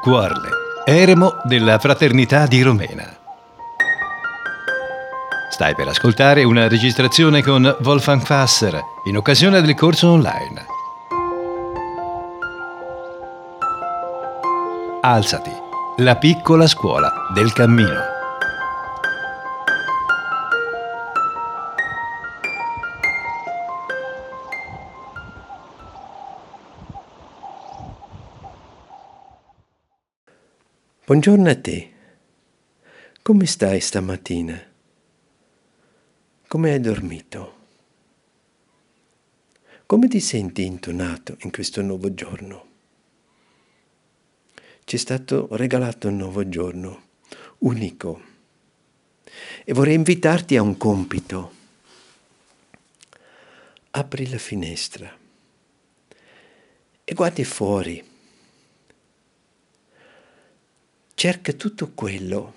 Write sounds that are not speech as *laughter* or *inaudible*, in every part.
Quarle, eremo della Fraternità di Romena. Stai per ascoltare una registrazione con Wolfgang Fasser in occasione del corso online. Alzati, la piccola scuola del cammino. Buongiorno a te. Come stai stamattina? Come hai dormito? Come ti senti intonato in questo nuovo giorno? Ci è stato regalato un nuovo giorno, unico. E vorrei invitarti a un compito. Apri la finestra e guardi fuori cerca tutto quello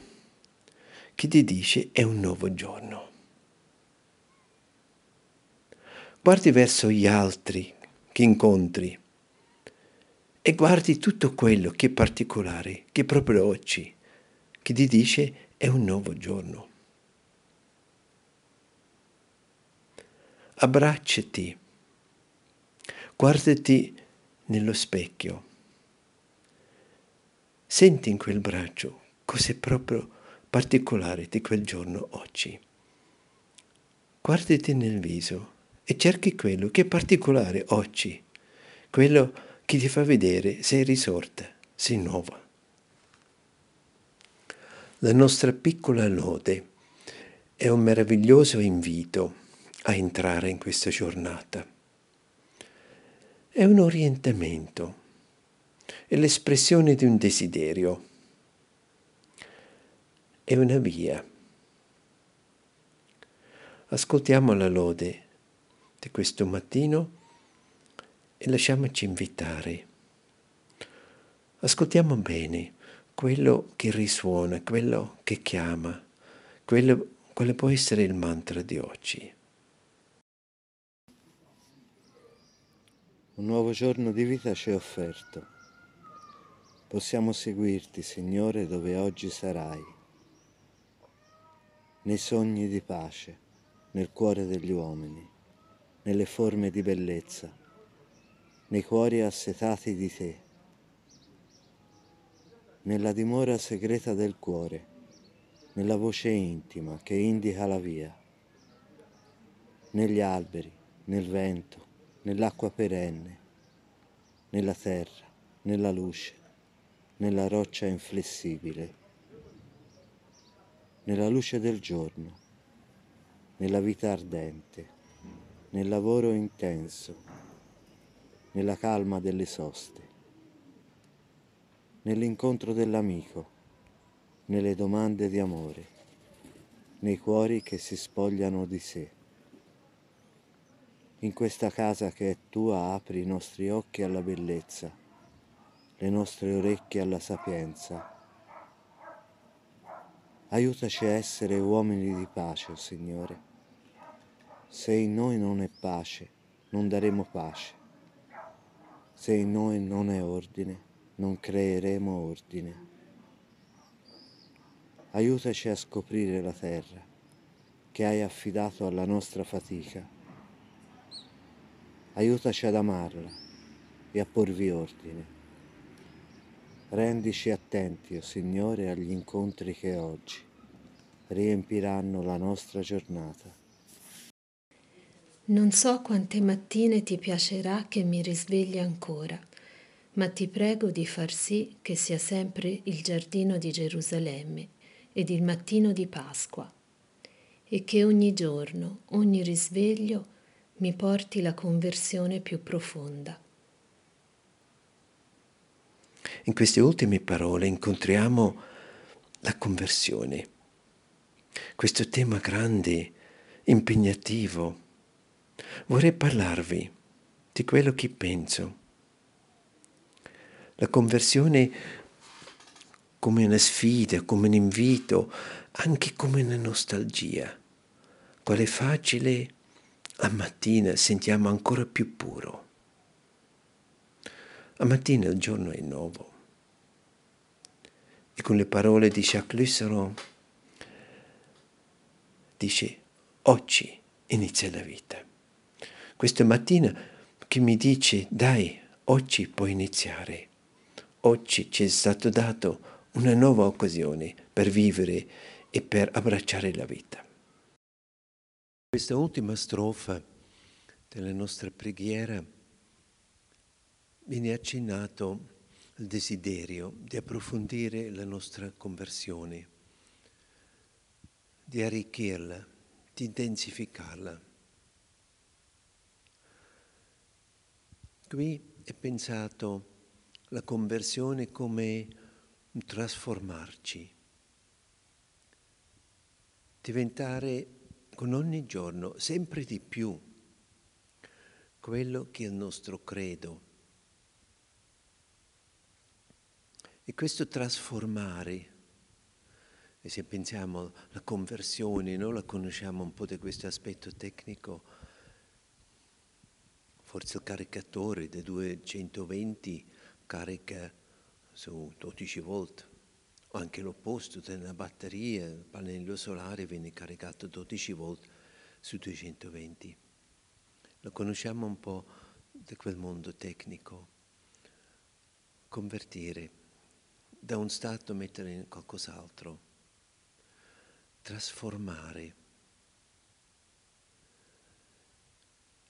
che ti dice è un nuovo giorno. Guardi verso gli altri che incontri e guardi tutto quello che è particolare, che proprio oggi, che ti dice è un nuovo giorno. Abbracciati, guardati nello specchio Senti in quel braccio cos'è proprio particolare di quel giorno oggi. Guardati nel viso e cerchi quello che è particolare oggi, quello che ti fa vedere sei risorta, sei nuova. La nostra piccola lode è un meraviglioso invito a entrare in questa giornata. È un orientamento è l'espressione di un desiderio, è una via. Ascoltiamo la lode di questo mattino e lasciamoci invitare. Ascoltiamo bene quello che risuona, quello che chiama, quello, quale può essere il mantra di oggi. Un nuovo giorno di vita ci è offerto possiamo seguirti, Signore, dove oggi sarai, nei sogni di pace, nel cuore degli uomini, nelle forme di bellezza, nei cuori assetati di te, nella dimora segreta del cuore, nella voce intima che indica la via, negli alberi, nel vento, nell'acqua perenne, nella terra, nella luce, nella roccia inflessibile, nella luce del giorno, nella vita ardente, nel lavoro intenso, nella calma delle soste, nell'incontro dell'amico, nelle domande di amore, nei cuori che si spogliano di sé. In questa casa che è tua apri i nostri occhi alla bellezza le nostre orecchie alla sapienza. Aiutaci a essere uomini di pace, oh Signore. Se in noi non è pace, non daremo pace. Se in noi non è ordine, non creeremo ordine. Aiutaci a scoprire la terra che hai affidato alla nostra fatica. Aiutaci ad amarla e a porvi ordine. Rendici attenti, o oh Signore, agli incontri che oggi riempiranno la nostra giornata. Non so quante mattine ti piacerà che mi risvegli ancora, ma ti prego di far sì che sia sempre il giardino di Gerusalemme ed il mattino di Pasqua, e che ogni giorno, ogni risveglio mi porti la conversione più profonda. In queste ultime parole incontriamo la conversione, questo tema grande, impegnativo. Vorrei parlarvi di quello che penso. La conversione come una sfida, come un invito, anche come una nostalgia. Quale facile a mattina sentiamo ancora più puro. A mattina il giorno è nuovo. E con le parole di Jacques Lusseron dice, oggi inizia la vita. Questa mattina che mi dice, dai, oggi puoi iniziare. Oggi ci è stato dato una nuova occasione per vivere e per abbracciare la vita. Questa ultima strofa della nostra preghiera viene accennato il desiderio di approfondire la nostra conversione, di arricchirla, di intensificarla. Qui è pensato la conversione come trasformarci, diventare con ogni giorno sempre di più quello che è il nostro credo. E questo trasformare, e se pensiamo alla conversione, noi la conosciamo un po' di questo aspetto tecnico, forse il caricatore da 220 carica su 12 volt, o anche l'opposto, nella batteria, il pannello solare viene caricato 12 volt su 220. Lo conosciamo un po' di quel mondo tecnico. Convertire da un stato mettere in qualcos'altro, trasformare.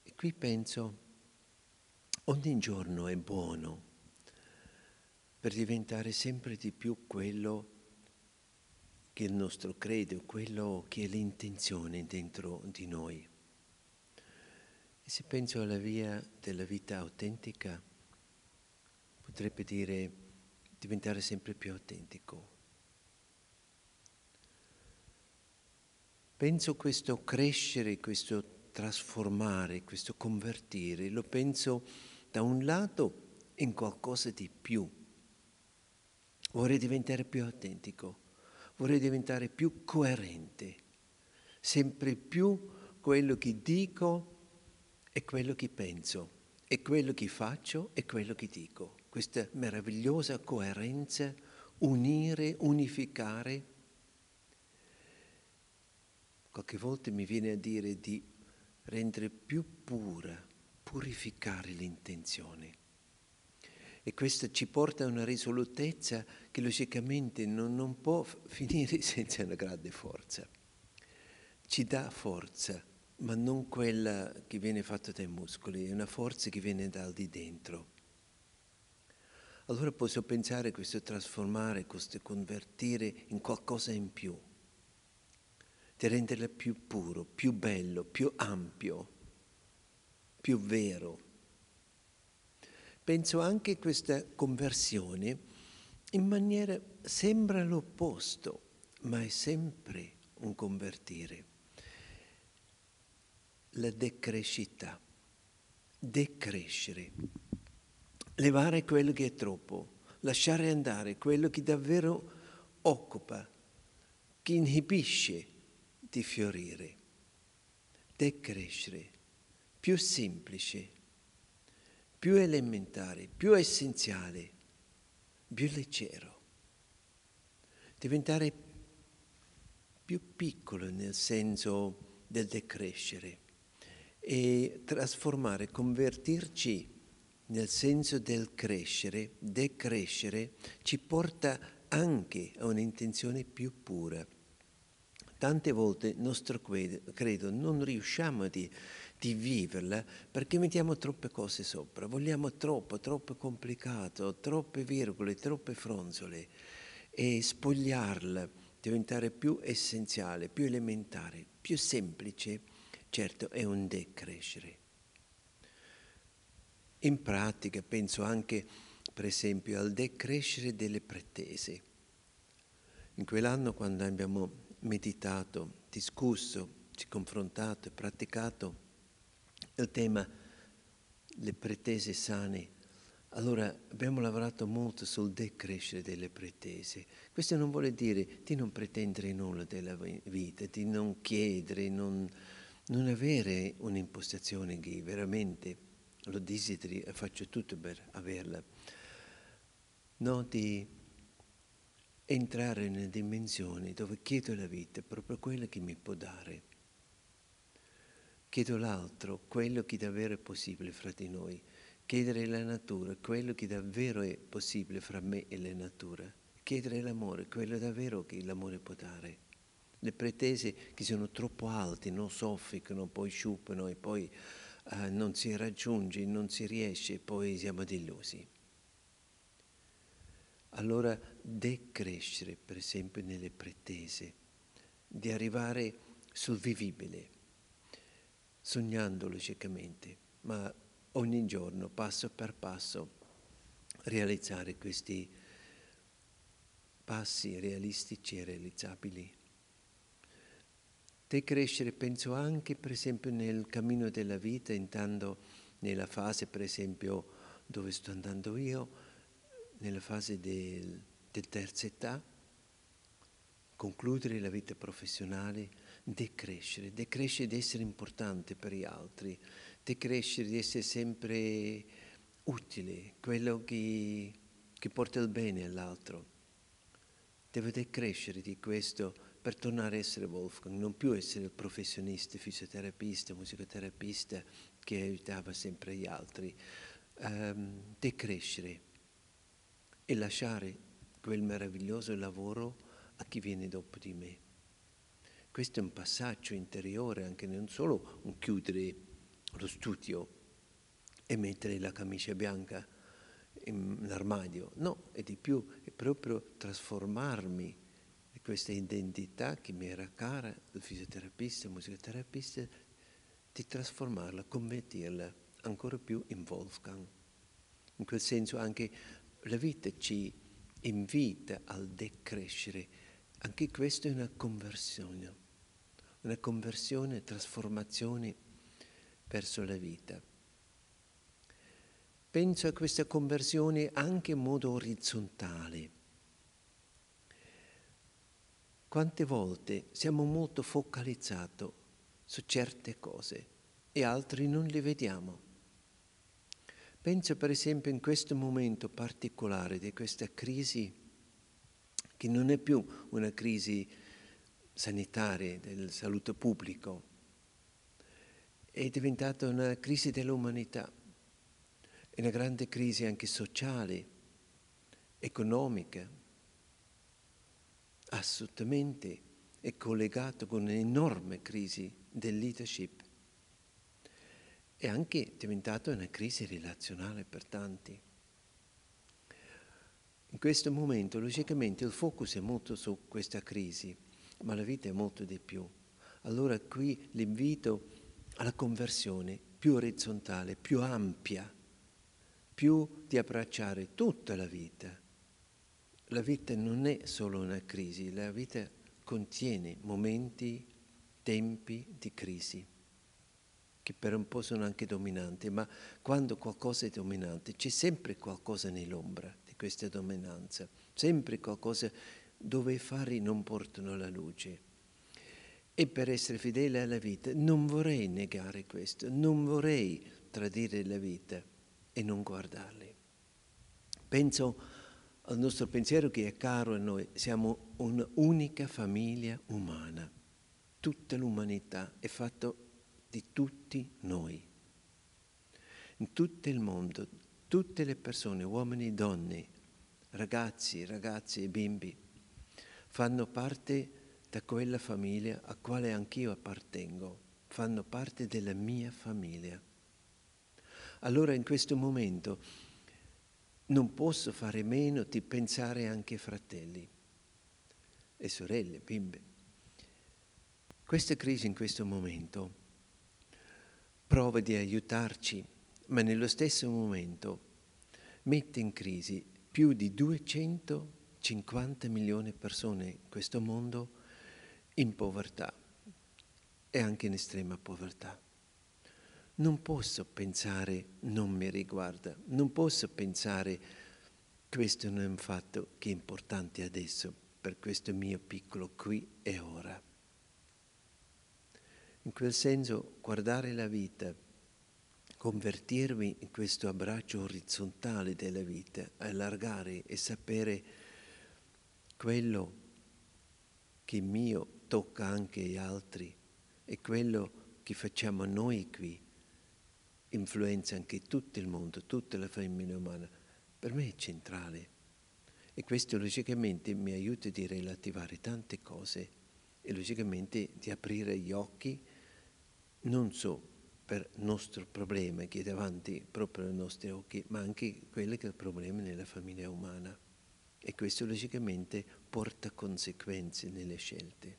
E qui penso, ogni giorno è buono per diventare sempre di più quello che è il nostro credo, quello che è l'intenzione dentro di noi. E se penso alla via della vita autentica, potrebbe dire diventare sempre più autentico. Penso questo crescere, questo trasformare, questo convertire, lo penso da un lato in qualcosa di più Vorrei diventare più autentico, vorrei diventare più coerente, sempre più quello che dico e quello che penso, e quello che faccio e quello che dico. Questa meravigliosa coerenza, unire, unificare. Qualche volta mi viene a dire di rendere più pura, purificare l'intenzione e questo ci porta a una risolutezza che logicamente non, non può finire *laughs* senza una grande forza. Ci dà forza, ma non quella che viene fatta dai muscoli, è una forza che viene dal di dentro. Allora posso pensare questo trasformare, questo convertire in qualcosa in più, di renderla più puro, più bello, più ampio, più vero. Penso anche a questa conversione in maniera sembra l'opposto, ma è sempre un convertire. La decrescita, decrescere, levare quello che è troppo, lasciare andare quello che davvero occupa, che inibisce di fiorire, decrescere, più semplice, più elementare, più essenziale, più leggero. Diventare più piccolo nel senso del decrescere e trasformare, convertirci nel senso del crescere, decrescere, ci porta anche a un'intenzione più pura. Tante volte il nostro credo non riusciamo dire di viverla perché mettiamo troppe cose sopra, vogliamo troppo, troppo complicato, troppe virgole, troppe fronzole e spogliarla, diventare più essenziale, più elementare, più semplice, certo è un decrescere. In pratica penso anche per esempio al decrescere delle pretese. In quell'anno quando abbiamo meditato, discusso, ci confrontato e praticato il tema le pretese sane. Allora abbiamo lavorato molto sul decrescere delle pretese. Questo non vuole dire di non pretendere nulla della vita, di non chiedere, non, non avere un'impostazione che veramente lo desideri e faccio tutto per averla. No, di entrare nelle dimensioni dove chiedo alla vita proprio quello che mi può dare. Chiedo l'altro, quello che davvero è possibile fra di noi. Chiedere la natura, quello che davvero è possibile fra me e la natura. Chiedere l'amore, quello davvero che l'amore può dare. Le pretese che sono troppo alte non soffocano, poi sciupano e poi uh, non si raggiunge, non si riesce poi siamo delusi allora decrescere, per esempio, nelle pretese, di arrivare sul vivibile, sognandolo ciecamente, ma ogni giorno, passo per passo, realizzare questi passi realistici e realizzabili. Decrescere penso anche, per esempio, nel cammino della vita, intendo nella fase, per esempio, dove sto andando io, nella fase del, del terza età, concludere la vita professionale, decrescere, decrescere di essere importante per gli altri, decrescere di essere sempre utile, quello che, che porta il bene all'altro. Devo decrescere di questo per tornare a essere Wolfgang, non più essere il professionista, fisioterapista, musicoterapista che aiutava sempre gli altri. Um, decrescere e lasciare quel meraviglioso lavoro a chi viene dopo di me. Questo è un passaggio interiore, anche non solo un chiudere lo studio e mettere la camicia bianca in armadio, no, è di più, è proprio trasformarmi questa identità che mi era cara, il fisioterapista, il musicoterapista, di trasformarla, convertirla ancora più in Wolfgang. In quel senso anche la vita ci invita al decrescere. Anche questo è una conversione, una conversione, trasformazione verso la vita. Penso a questa conversione anche in modo orizzontale. Quante volte siamo molto focalizzati su certe cose e altri non le vediamo. Penso per esempio in questo momento particolare di questa crisi, che non è più una crisi sanitaria del salute pubblico, è diventata una crisi dell'umanità, è una grande crisi anche sociale, economica, assolutamente è collegato con un'enorme crisi del leadership è anche diventata una crisi relazionale per tanti. In questo momento, logicamente, il focus è molto su questa crisi, ma la vita è molto di più. Allora qui l'invito alla conversione più orizzontale, più ampia, più di abbracciare tutta la vita. La vita non è solo una crisi, la vita contiene momenti, tempi di crisi che per un po' sono anche dominanti, ma quando qualcosa è dominante c'è sempre qualcosa nell'ombra di questa dominanza, sempre qualcosa dove i fari non portano la luce. E per essere fedele alla vita non vorrei negare questo, non vorrei tradire la vita e non guardarli. Penso al nostro pensiero che è caro a noi, siamo un'unica famiglia umana, tutta l'umanità è fatta di tutti noi. In tutto il mondo, tutte le persone, uomini e donne, ragazzi, ragazzi e bimbi, fanno parte da quella famiglia a quale anch'io appartengo, fanno parte della mia famiglia. Allora in questo momento non posso fare meno di pensare anche ai fratelli e sorelle, bimbe. Questa crisi in questo momento prova di aiutarci, ma nello stesso momento mette in crisi più di 250 milioni di persone in questo mondo in povertà e anche in estrema povertà. Non posso pensare non mi riguarda, non posso pensare questo non è un fatto che è importante adesso per questo mio piccolo qui e ora. In quel senso guardare la vita, convertirmi in questo abbraccio orizzontale della vita, allargare e sapere quello che mio tocca anche agli altri e quello che facciamo noi qui influenza anche tutto il mondo, tutta la famiglia umana. Per me è centrale e questo logicamente mi aiuta di relativare tante cose e logicamente di aprire gli occhi non solo per il nostro problema che è davanti proprio ai nostri occhi, ma anche quello che è il problema nella famiglia umana. E questo logicamente porta conseguenze nelle scelte.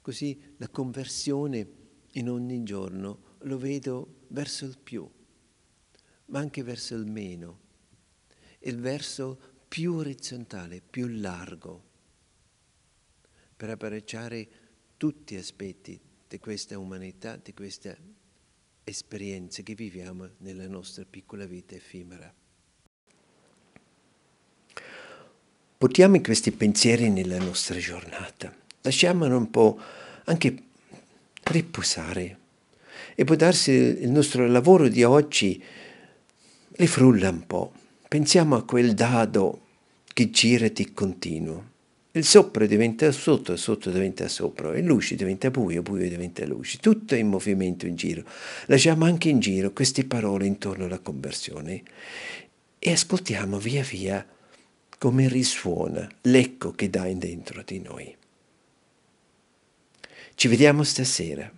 Così la conversione in ogni giorno lo vedo verso il più, ma anche verso il meno, il verso più orizzontale, più largo, per abbracciare tutti gli aspetti di questa umanità, di questa esperienza che viviamo nella nostra piccola vita effimera. Portiamo questi pensieri nella nostra giornata, lasciamolo un po' anche riposare e può darsi il nostro lavoro di oggi li frulla un po'. Pensiamo a quel dado che gira di continuo. Il sopra diventa sotto, il sotto diventa sopra, il luce diventa buio, buio diventa luce, tutto è in movimento in giro. Lasciamo anche in giro queste parole intorno alla conversione e ascoltiamo via via come risuona l'eco che dà in dentro di noi. Ci vediamo stasera.